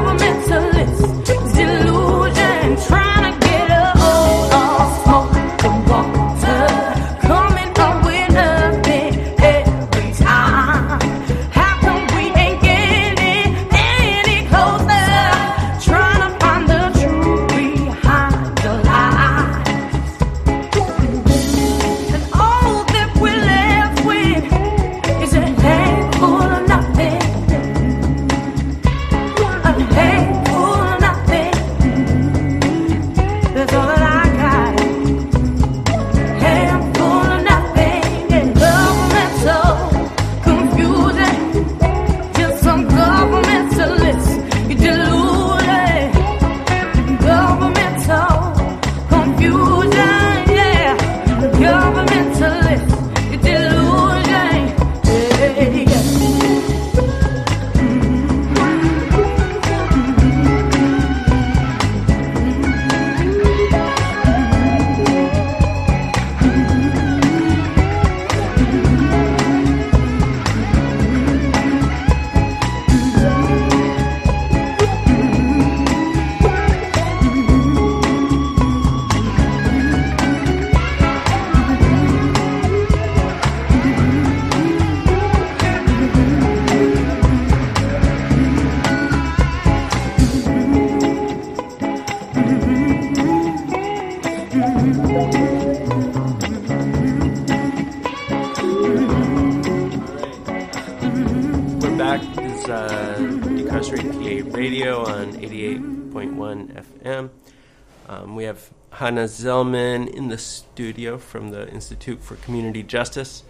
Hannah Zellman in the studio from the Institute for Community Justice.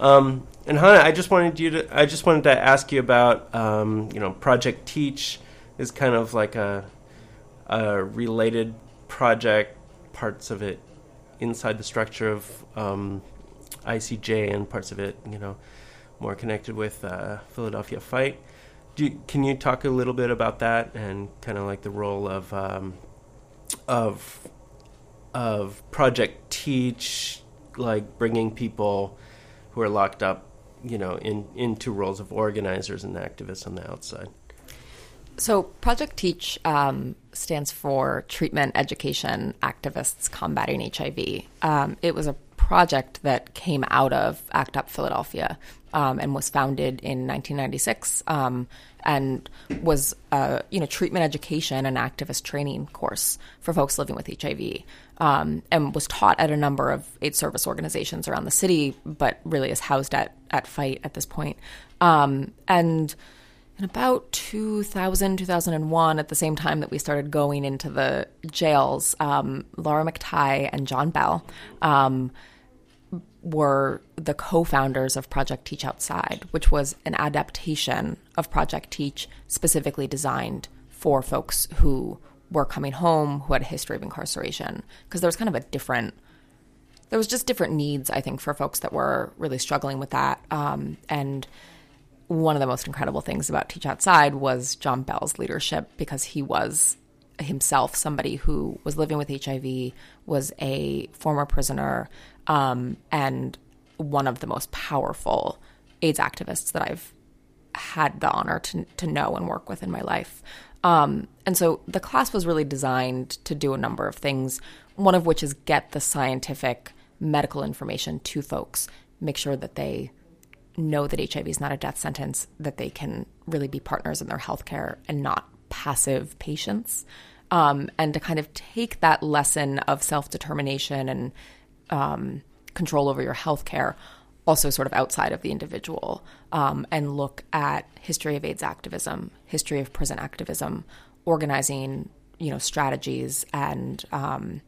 Um, and Hannah, I just wanted you to I just wanted to ask you about um, you know Project Teach is kind of like a, a related project, parts of it inside the structure of um, ICJ and parts of it you know more connected with uh, Philadelphia Fight. You, can you talk a little bit about that and kind of like the role of um, of of Project Teach, like bringing people who are locked up, you know, in into roles of organizers and activists on the outside? So, Project Teach um, stands for Treatment Education Activists Combating HIV. Um, it was a project that came out of ACT UP Philadelphia um, and was founded in 1996 um, and was a you know treatment education and activist training course for folks living with HIV. Um, and was taught at a number of AIDS service organizations around the city, but really is housed at at Fight at this point. Um, and in about 2000, 2001, at the same time that we started going into the jails, um, Laura McTighe and John Bell um, were the co founders of Project Teach Outside, which was an adaptation of Project Teach specifically designed for folks who were coming home who had a history of incarceration. Because there was kind of a different there was just different needs, I think, for folks that were really struggling with that. Um, and one of the most incredible things about Teach Outside was John Bell's leadership because he was himself somebody who was living with HIV, was a former prisoner, um, and one of the most powerful AIDS activists that I've had the honor to, to know and work with in my life. Um, and so the class was really designed to do a number of things, one of which is get the scientific medical information to folks, make sure that they know that HIV is not a death sentence, that they can really be partners in their healthcare and not passive patients. Um, and to kind of take that lesson of self determination and um, control over your healthcare also sort of outside of the individual um, and look at history of AIDS activism, history of prison activism, organizing, you know, strategies and um,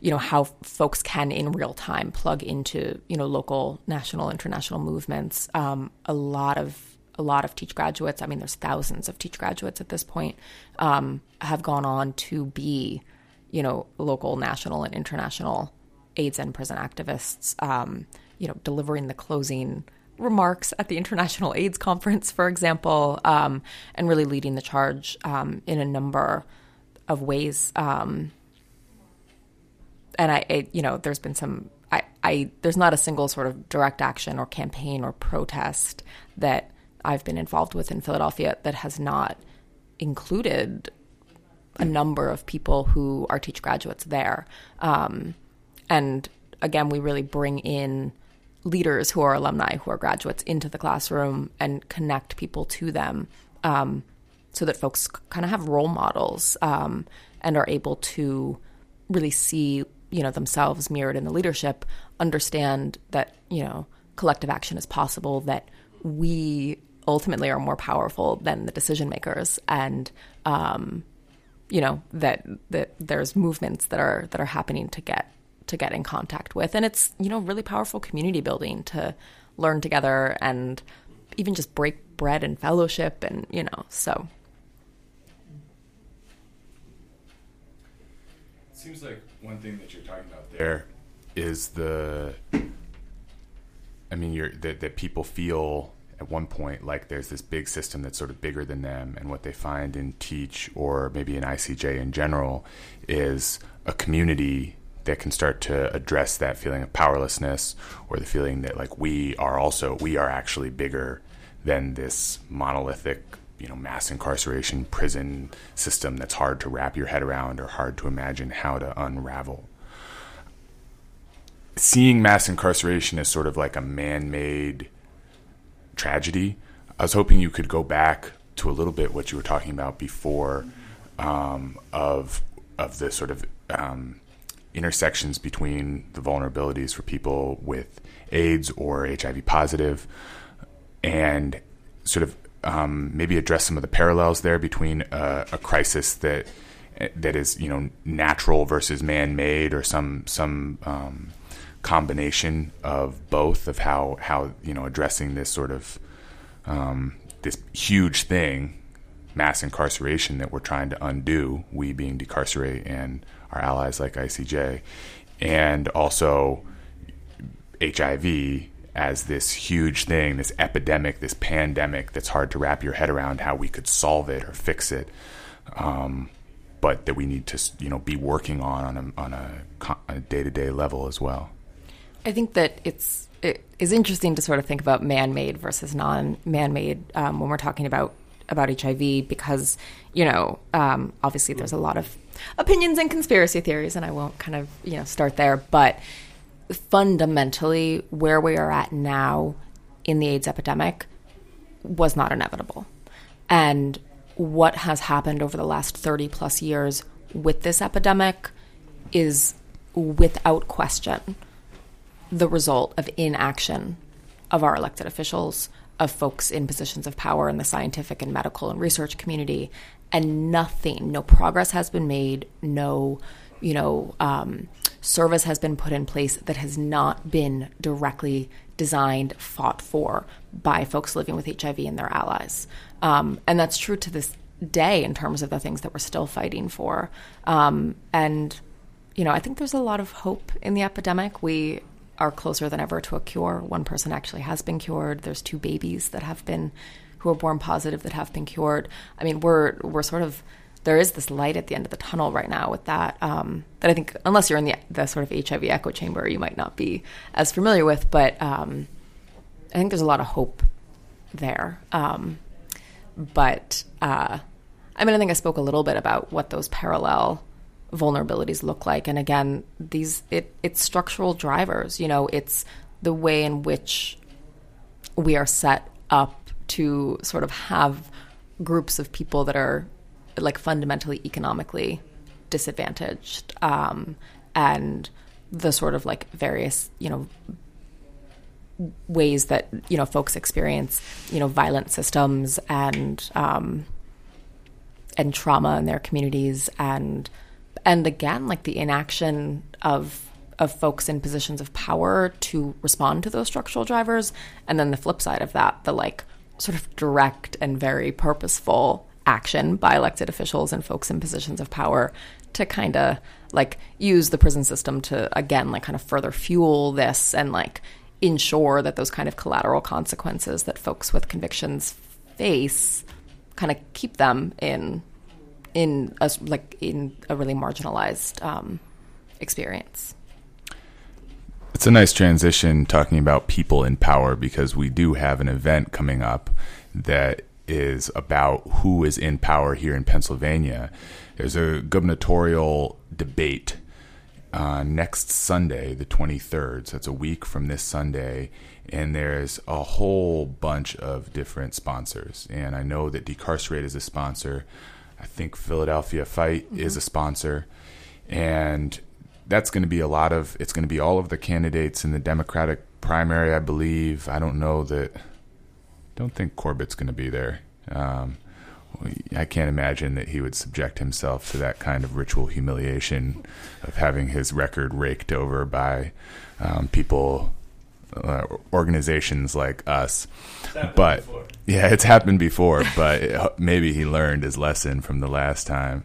you know how folks can in real time plug into you know local national international movements. Um, a lot of a lot of teach graduates i mean there's thousands of teach graduates at this point um, have gone on to be you know local national and international aids and prison activists. Um, you know delivering the closing remarks at the international aids conference for example um, and really leading the charge um, in a number of ways um, and I, it, you know, there's been some. I, I, there's not a single sort of direct action or campaign or protest that I've been involved with in Philadelphia that has not included a number of people who are teach graduates there. Um, and again, we really bring in leaders who are alumni, who are graduates, into the classroom and connect people to them um, so that folks kind of have role models um, and are able to really see you know themselves mirrored in the leadership understand that you know collective action is possible that we ultimately are more powerful than the decision makers and um, you know that that there's movements that are that are happening to get to get in contact with and it's you know really powerful community building to learn together and even just break bread and fellowship and you know so It Seems like one thing that you're talking about there is the. I mean, you're that that people feel at one point like there's this big system that's sort of bigger than them, and what they find in Teach or maybe in ICJ in general is a community that can start to address that feeling of powerlessness or the feeling that like we are also we are actually bigger than this monolithic you know mass incarceration prison system that's hard to wrap your head around or hard to imagine how to unravel. Seeing mass incarceration as sort of like a man-made tragedy i was hoping you could go back to a little bit what you were talking about before um, of of the sort of um, intersections between the vulnerabilities for people with AIDS or HIV positive, and sort of um, maybe address some of the parallels there between a, a crisis that that is you know natural versus man-made or some some um, combination of both of how how you know addressing this sort of um, this huge thing mass incarceration that we're trying to undo we being decarcerate and our allies like ICJ and also HIV as this huge thing this epidemic this pandemic that's hard to wrap your head around how we could solve it or fix it um, but that we need to you know be working on on a, on a, a day-to-day level as well. I think that it's it is interesting to sort of think about man-made versus non-man-made um, when we're talking about about HIV because you know um, obviously there's a lot of opinions and conspiracy theories and I won't kind of you know start there. But fundamentally where we are at now in the AIDS epidemic was not inevitable. And what has happened over the last 30 plus years with this epidemic is without question the result of inaction of our elected officials, of folks in positions of power in the scientific and medical and research community, and nothing, no progress has been made, no, you know, um, service has been put in place that has not been directly designed, fought for by folks living with HIV and their allies. Um, and that's true to this day in terms of the things that we're still fighting for. Um, and, you know, I think there's a lot of hope in the epidemic. We are closer than ever to a cure. One person actually has been cured. There's two babies that have been who are born positive that have been cured. I mean, we're we're sort of there is this light at the end of the tunnel right now with that. Um, that I think unless you're in the the sort of HIV echo chamber, you might not be as familiar with. But um, I think there's a lot of hope there. Um, but uh, I mean, I think I spoke a little bit about what those parallel vulnerabilities look like. And again these it it's structural drivers you know it's the way in which we are set up to sort of have groups of people that are like fundamentally economically disadvantaged um, and the sort of like various you know ways that you know folks experience you know violent systems and um, and trauma in their communities and and again like the inaction of of folks in positions of power to respond to those structural drivers. And then the flip side of that the like sort of direct and very purposeful action by elected officials and folks in positions of power to kind of like use the prison system to again like kind of further fuel this and like ensure that those kind of collateral consequences that folks with convictions face kind of keep them in in a, like in a really marginalized um, experience. It's a nice transition talking about people in power because we do have an event coming up that is about who is in power here in Pennsylvania. There's a gubernatorial debate uh, next Sunday, the 23rd. So it's a week from this Sunday. And there's a whole bunch of different sponsors. And I know that Decarcerate is a sponsor. I think Philadelphia Fight mm-hmm. is a sponsor. And that's going to be a lot of, it's going to be all of the candidates in the Democratic primary, I believe. I don't know that, don't think Corbett's going to be there. Um, I can't imagine that he would subject himself to that kind of ritual humiliation of having his record raked over by um, people, uh, organizations like us. But before. yeah, it's happened before. but maybe he learned his lesson from the last time.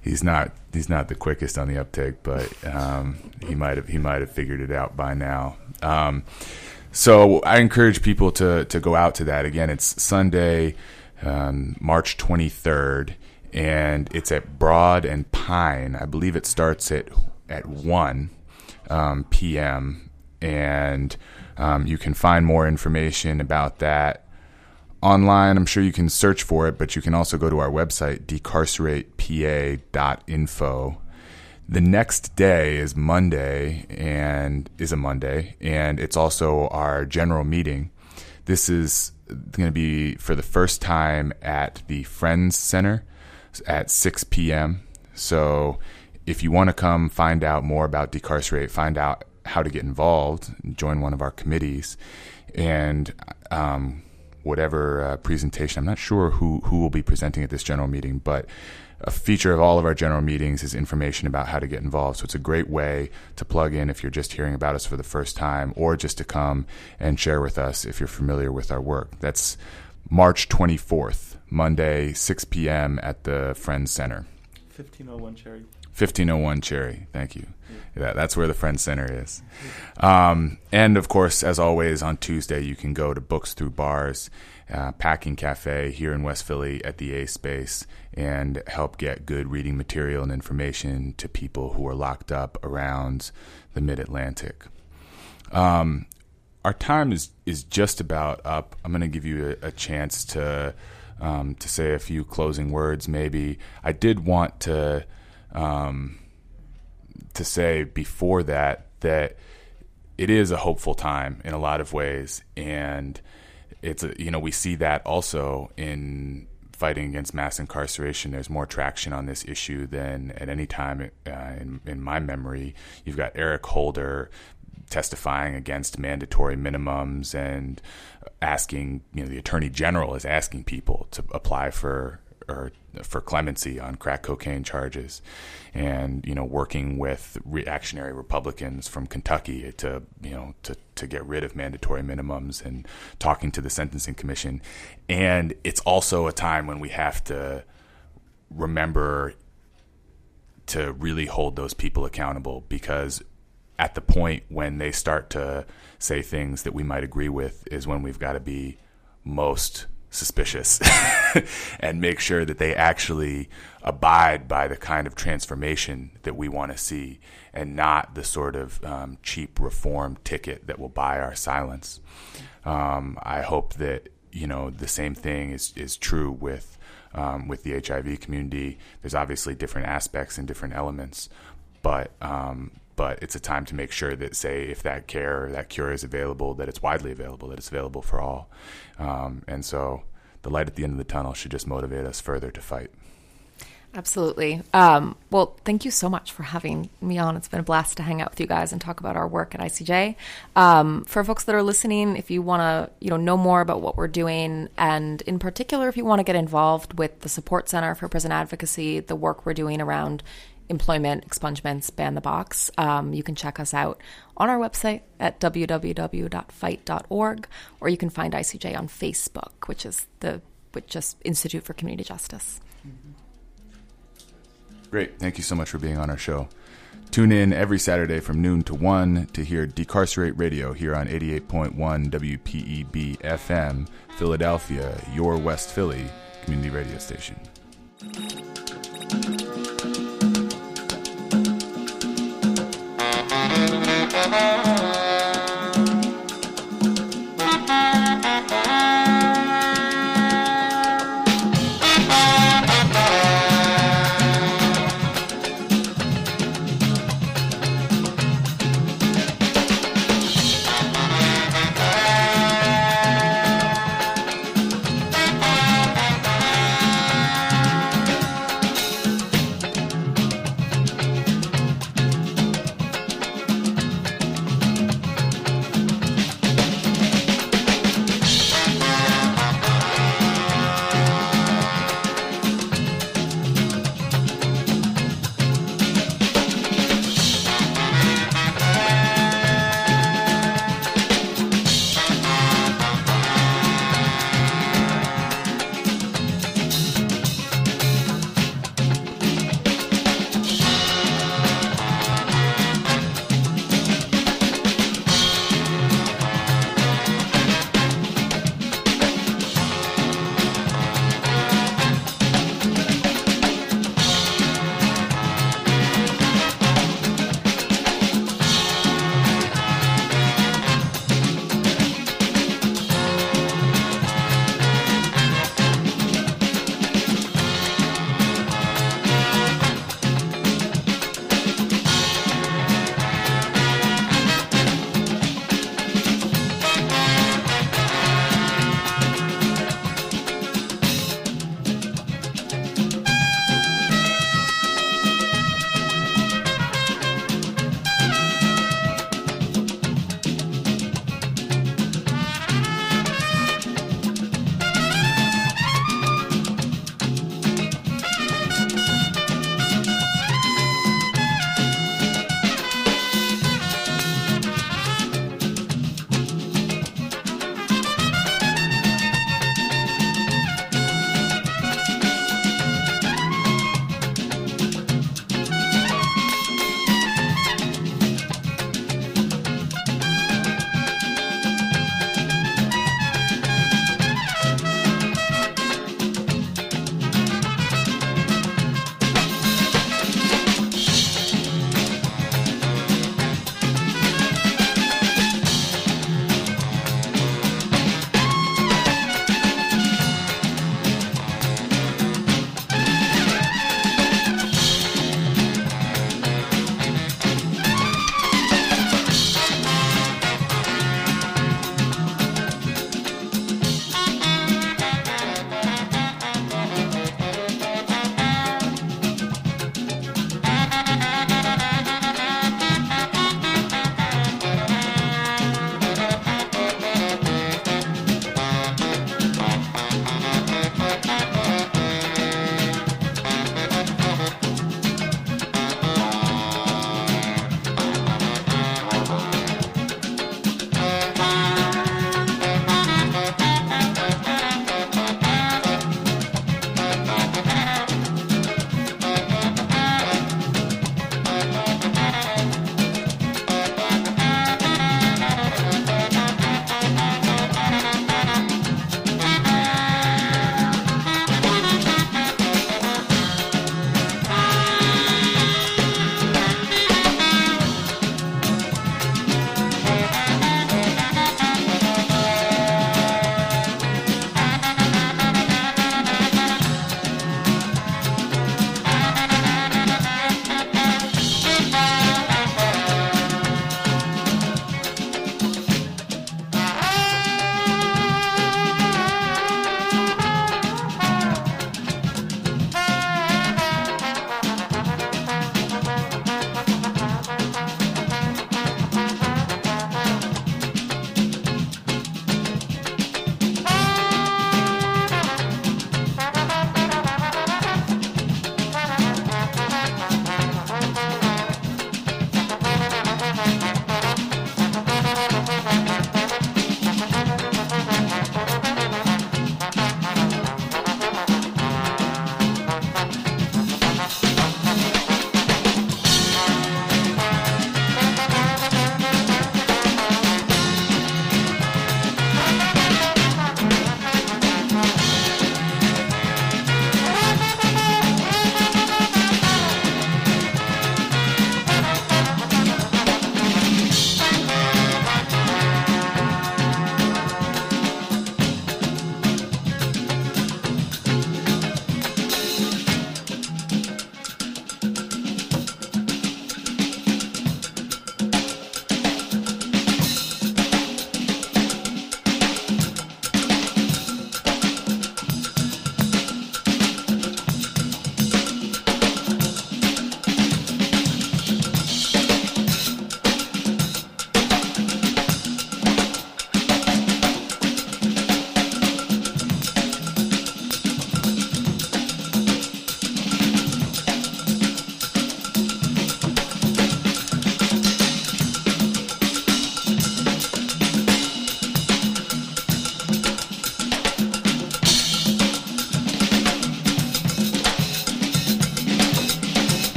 He's not he's not the quickest on the uptake, but um, he might have he might have figured it out by now. Um, so I encourage people to to go out to that again. It's Sunday um, March 23rd, and it's at Broad and Pine. I believe it starts at at 1 um, p.m. and um, you can find more information about that online. I'm sure you can search for it, but you can also go to our website, decarceratepa.info. The next day is Monday and is a Monday, and it's also our general meeting. This is going to be for the first time at the Friends Center at 6 p.m. So if you want to come find out more about Decarcerate, find out how to get involved, join one of our committees, and um, whatever uh, presentation. I'm not sure who who will be presenting at this general meeting, but a feature of all of our general meetings is information about how to get involved. So it's a great way to plug in if you're just hearing about us for the first time, or just to come and share with us if you're familiar with our work. That's March 24th, Monday, 6 p.m. at the Friends Center. 1501 Cherry. 1501 Cherry. Thank you. Yeah, that's where the Friends Center is. Um, and of course, as always, on Tuesday, you can go to Books Through Bars, uh, Packing Cafe here in West Philly at the A Space and help get good reading material and information to people who are locked up around the Mid Atlantic. Um, our time is, is just about up. I'm going to give you a, a chance to um, to say a few closing words. Maybe I did want to um, to say before that that it is a hopeful time in a lot of ways, and it's a, you know we see that also in fighting against mass incarceration. There's more traction on this issue than at any time uh, in, in my memory. You've got Eric Holder testifying against mandatory minimums and asking, you know, the attorney general is asking people to apply for or for clemency on crack cocaine charges, and you know, working with reactionary Republicans from Kentucky to you know to to get rid of mandatory minimums and talking to the sentencing commission, and it's also a time when we have to remember to really hold those people accountable because at the point when they start to say things that we might agree with is when we've got to be most suspicious and make sure that they actually abide by the kind of transformation that we want to see and not the sort of um, cheap reform ticket that will buy our silence. Um, I hope that you know the same thing is is true with um, with the HIV community. There's obviously different aspects and different elements, but um, but it's a time to make sure that say if that care that cure is available that it's widely available that it's available for all um, and so the light at the end of the tunnel should just motivate us further to fight Absolutely. Um, well, thank you so much for having me on. It's been a blast to hang out with you guys and talk about our work at ICJ. Um, for folks that are listening, if you want to, you know, know more about what we're doing, and in particular, if you want to get involved with the Support Center for Prison Advocacy, the work we're doing around employment expungements, ban the box, um, you can check us out on our website at www.fight.org, or you can find ICJ on Facebook, which is the which just Institute for Community Justice. great. Thank you so much for being on our show. Tune in every saturday from noon to 1 to hear decarcerate radio here on 88.1 wpeb fm philadelphia your west philly community radio station